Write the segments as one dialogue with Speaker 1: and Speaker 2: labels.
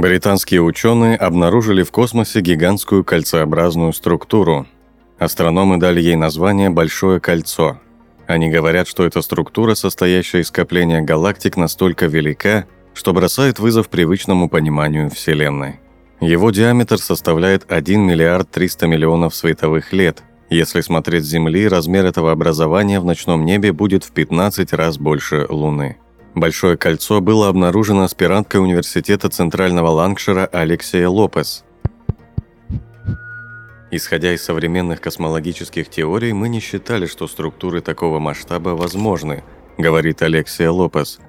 Speaker 1: Британские ученые обнаружили в космосе гигантскую кольцеобразную структуру. Астрономы дали ей название «Большое кольцо». Они говорят, что эта структура, состоящая из скопления галактик, настолько велика, что бросает вызов привычному пониманию Вселенной. Его диаметр составляет 1 миллиард 300 миллионов световых лет. Если смотреть с Земли, размер этого образования в ночном небе будет в 15 раз больше Луны. Большое кольцо было обнаружено аспиранткой Университета Центрального Лангшира Алексея Лопес. Исходя из современных космологических теорий, мы не считали, что структуры такого масштаба возможны, говорит Алексия Лопес.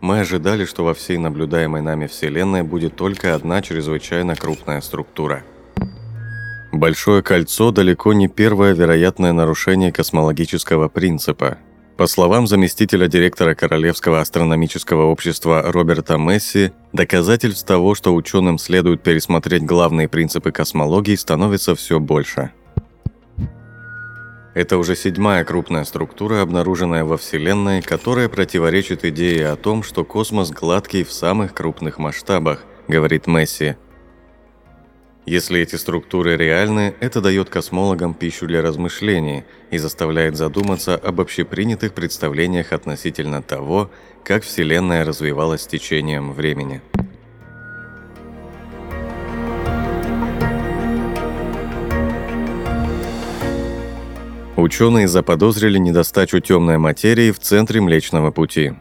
Speaker 1: Мы ожидали, что во всей наблюдаемой нами Вселенной будет только одна чрезвычайно крупная структура. Большое кольцо далеко не первое вероятное нарушение космологического принципа. По словам заместителя директора Королевского астрономического общества Роберта Месси, доказательств того, что ученым следует пересмотреть главные принципы космологии, становится все больше. Это уже седьмая крупная структура, обнаруженная во Вселенной, которая противоречит идее о том, что космос гладкий в самых крупных масштабах, говорит Месси – если эти структуры реальны, это дает космологам пищу для размышлений и заставляет задуматься об общепринятых представлениях относительно того, как Вселенная развивалась с течением времени. Ученые заподозрили недостачу темной материи в центре Млечного Пути.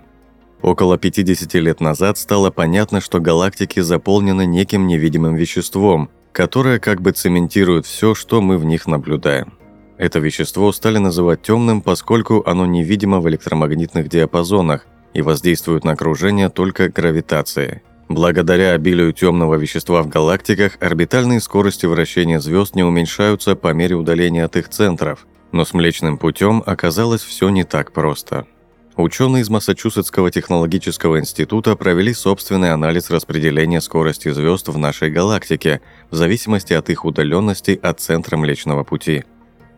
Speaker 1: Около 50 лет назад стало понятно, что галактики заполнены неким невидимым веществом, которое как бы цементирует все, что мы в них наблюдаем. Это вещество стали называть темным, поскольку оно невидимо в электромагнитных диапазонах и воздействует на окружение только гравитацией. Благодаря обилию темного вещества в галактиках, орбитальные скорости вращения звезд не уменьшаются по мере удаления от их центров, но с Млечным путем оказалось все не так просто – Ученые из Массачусетского технологического института провели собственный анализ распределения скорости звезд в нашей галактике в зависимости от их удаленности от центра Млечного Пути.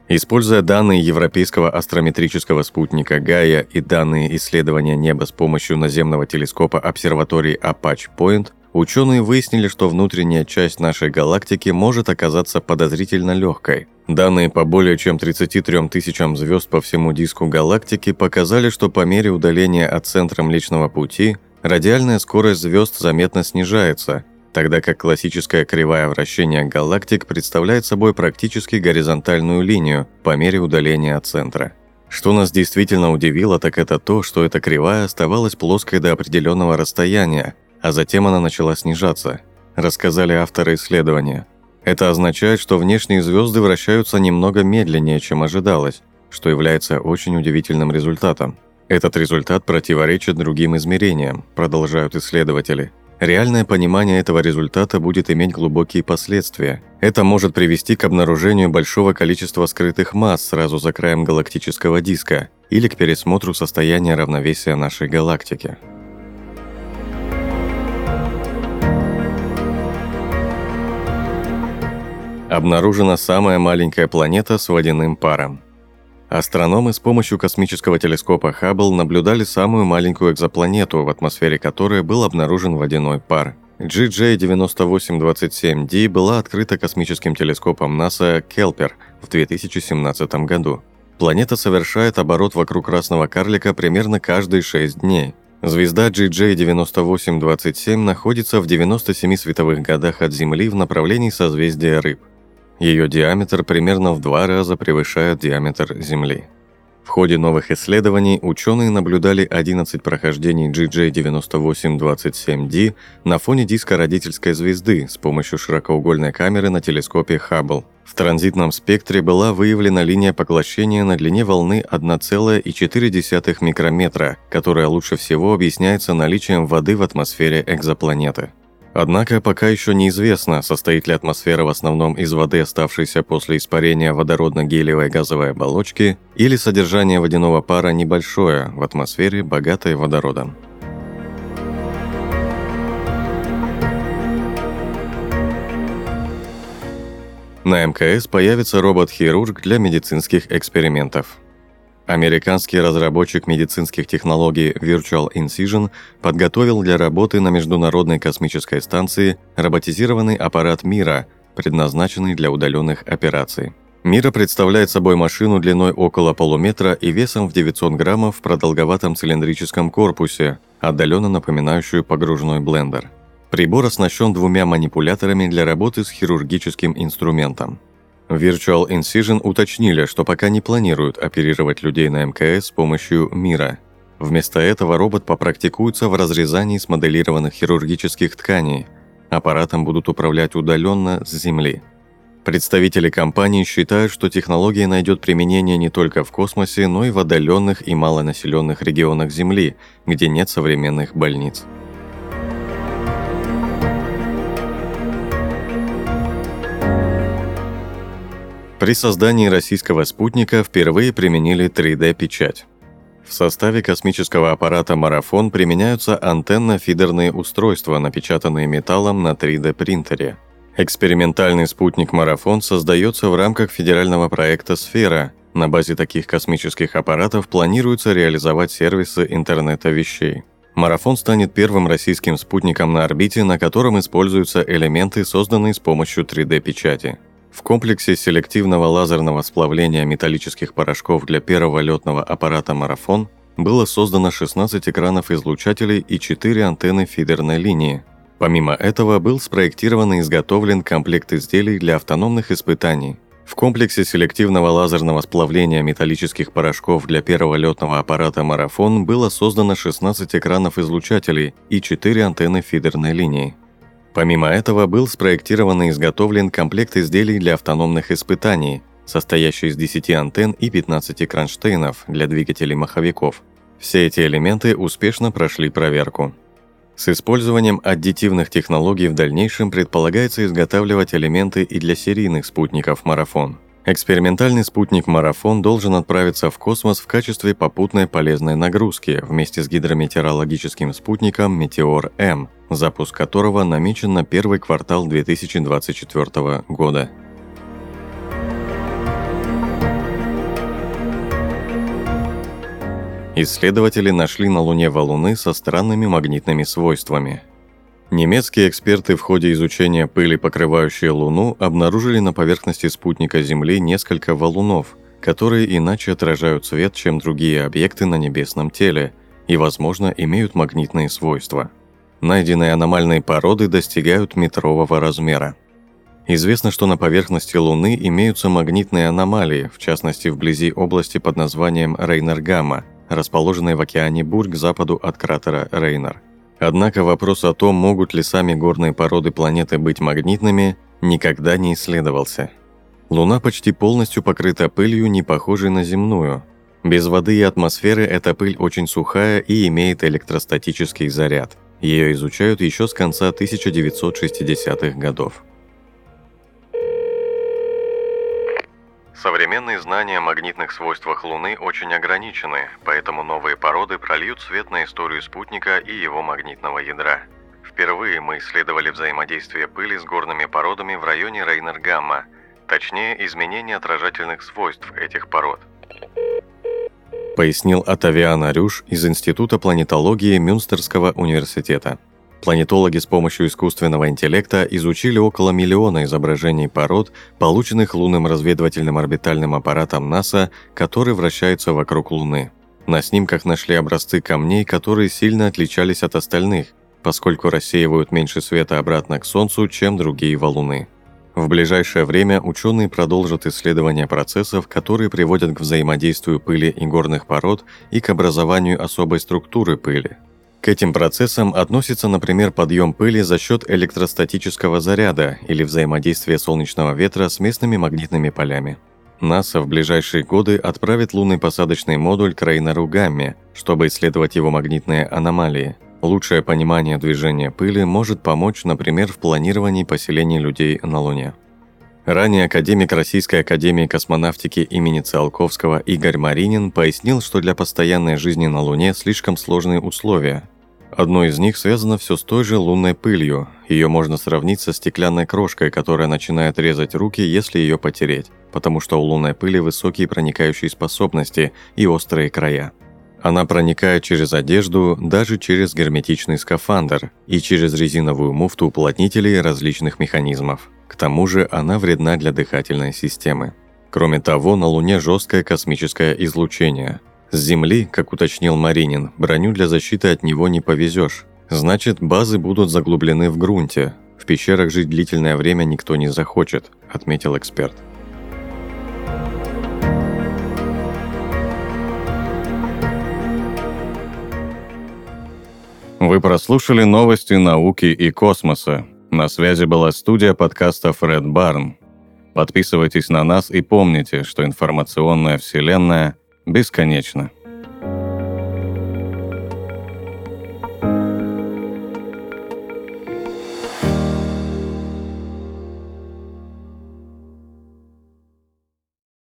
Speaker 1: Используя данные европейского астрометрического спутника Гая и данные исследования неба с помощью наземного телескопа обсерватории Apache Point, Ученые выяснили, что внутренняя часть нашей галактики может оказаться подозрительно легкой. Данные по более чем 33 тысячам звезд по всему диску галактики показали, что по мере удаления от центра Млечного Пути радиальная скорость звезд заметно снижается, тогда как классическая кривая вращения галактик представляет собой практически горизонтальную линию по мере удаления от центра. Что нас действительно удивило, так это то, что эта кривая оставалась плоской до определенного расстояния, а затем она начала снижаться, рассказали авторы исследования. Это означает, что внешние звезды вращаются немного медленнее, чем ожидалось, что является очень удивительным результатом. Этот результат противоречит другим измерениям, продолжают исследователи. Реальное понимание этого результата будет иметь глубокие последствия. Это может привести к обнаружению большого количества скрытых масс сразу за краем галактического диска или к пересмотру состояния равновесия нашей галактики. Обнаружена самая маленькая планета с водяным паром. Астрономы с помощью космического телескопа Хаббл наблюдали самую маленькую экзопланету, в атмосфере которой был обнаружен водяной пар. GJ9827D была открыта космическим телескопом НАСА Келпер в 2017 году. Планета совершает оборот вокруг красного карлика примерно каждые 6 дней. Звезда GJ9827 находится в 97 световых годах от Земли в направлении созвездия Рыб. Ее диаметр примерно в два раза превышает диаметр Земли. В ходе новых исследований ученые наблюдали 11 прохождений GJ9827D на фоне диска родительской звезды с помощью широкоугольной камеры на телескопе Хаббл. В транзитном спектре была выявлена линия поглощения на длине волны 1,4 микрометра, которая лучше всего объясняется наличием воды в атмосфере экзопланеты. Однако пока еще неизвестно, состоит ли атмосфера в основном из воды, оставшейся после испарения водородно-гелиевой газовой оболочки, или содержание водяного пара небольшое в атмосфере, богатой водородом. На МКС появится робот-хирург для медицинских экспериментов. Американский разработчик медицинских технологий Virtual Incision подготовил для работы на Международной космической станции роботизированный аппарат Мира, предназначенный для удаленных операций. Мира представляет собой машину длиной около полуметра и весом в 900 граммов в продолговатом цилиндрическом корпусе, отдаленно напоминающую погружной блендер. Прибор оснащен двумя манипуляторами для работы с хирургическим инструментом. Virtual Incision уточнили, что пока не планируют оперировать людей на МКС с помощью мира. Вместо этого робот попрактикуется в разрезании смоделированных хирургических тканей. Аппаратом будут управлять удаленно с Земли. Представители компании считают, что технология найдет применение не только в космосе, но и в отдаленных и малонаселенных регионах Земли, где нет современных больниц. При создании российского спутника впервые применили 3D-печать. В составе космического аппарата «Марафон» применяются антенно-фидерные устройства, напечатанные металлом на 3D-принтере. Экспериментальный спутник «Марафон» создается в рамках федерального проекта «Сфера». На базе таких космических аппаратов планируется реализовать сервисы интернета вещей. «Марафон» станет первым российским спутником на орбите, на котором используются элементы, созданные с помощью 3D-печати. В комплексе селективного лазерного сплавления металлических порошков для первого летного аппарата «Марафон» было создано 16 экранов излучателей и 4 антенны фидерной линии. Помимо этого был спроектирован и изготовлен комплект изделий для автономных испытаний. В комплексе селективного лазерного сплавления металлических порошков для первого летного аппарата «Марафон» было создано 16 экранов излучателей и 4 антенны фидерной линии. Помимо этого был спроектирован и изготовлен комплект изделий для автономных испытаний, состоящий из 10 антенн и 15 кронштейнов для двигателей маховиков. Все эти элементы успешно прошли проверку. С использованием аддитивных технологий в дальнейшем предполагается изготавливать элементы и для серийных спутников «Марафон». Экспериментальный спутник «Марафон» должен отправиться в космос в качестве попутной полезной нагрузки вместе с гидрометеорологическим спутником «Метеор-М», запуск которого намечен на первый квартал 2024 года. Исследователи нашли на Луне валуны со странными магнитными свойствами – Немецкие эксперты в ходе изучения пыли, покрывающей Луну, обнаружили на поверхности спутника Земли несколько валунов, которые иначе отражают свет, чем другие объекты на небесном теле, и, возможно, имеют магнитные свойства. Найденные аномальные породы достигают метрового размера. Известно, что на поверхности Луны имеются магнитные аномалии, в частности вблизи области под названием Рейнер-Гамма, расположенной в океане Бурь к западу от кратера Рейнер – Однако вопрос о том, могут ли сами горные породы планеты быть магнитными, никогда не исследовался. Луна почти полностью покрыта пылью, не похожей на земную. Без воды и атмосферы эта пыль очень сухая и имеет электростатический заряд. Ее изучают еще с конца 1960-х годов. Современные знания о магнитных свойствах Луны очень ограничены, поэтому новые породы прольют свет на историю спутника и его магнитного ядра. Впервые мы исследовали взаимодействие пыли с горными породами в районе Рейнер-Гамма, точнее изменение отражательных свойств этих пород. Пояснил Атавиан Арюш из Института планетологии Мюнстерского университета. Планетологи с помощью искусственного интеллекта изучили около миллиона изображений пород, полученных лунным разведывательным орбитальным аппаратом НАСА, который вращается вокруг Луны. На снимках нашли образцы камней, которые сильно отличались от остальных, поскольку рассеивают меньше света обратно к Солнцу, чем другие валуны. В ближайшее время ученые продолжат исследование процессов, которые приводят к взаимодействию пыли и горных пород и к образованию особой структуры пыли – К этим процессам относится, например, подъем пыли за счет электростатического заряда или взаимодействия солнечного ветра с местными магнитными полями. НАСА в ближайшие годы отправит лунный посадочный модуль к Рейнеру Гамме, чтобы исследовать его магнитные аномалии. Лучшее понимание движения пыли может помочь, например, в планировании поселения людей на Луне. Ранее академик Российской академии космонавтики имени Циолковского Игорь Маринин пояснил, что для постоянной жизни на Луне слишком сложные условия. Одно из них связано все с той же лунной пылью. Ее можно сравнить со стеклянной крошкой, которая начинает резать руки, если ее потереть, потому что у лунной пыли высокие проникающие способности и острые края. Она проникает через одежду, даже через герметичный скафандр и через резиновую муфту уплотнителей различных механизмов. К тому же она вредна для дыхательной системы. Кроме того, на Луне жесткое космическое излучение. С Земли, как уточнил Маринин, броню для защиты от него не повезешь. Значит, базы будут заглублены в грунте. В пещерах жить длительное время никто не захочет, отметил эксперт. Вы прослушали новости науки и космоса. На связи была студия подкаста Фред Барн. Подписывайтесь на нас и помните, что информационная вселенная бесконечна.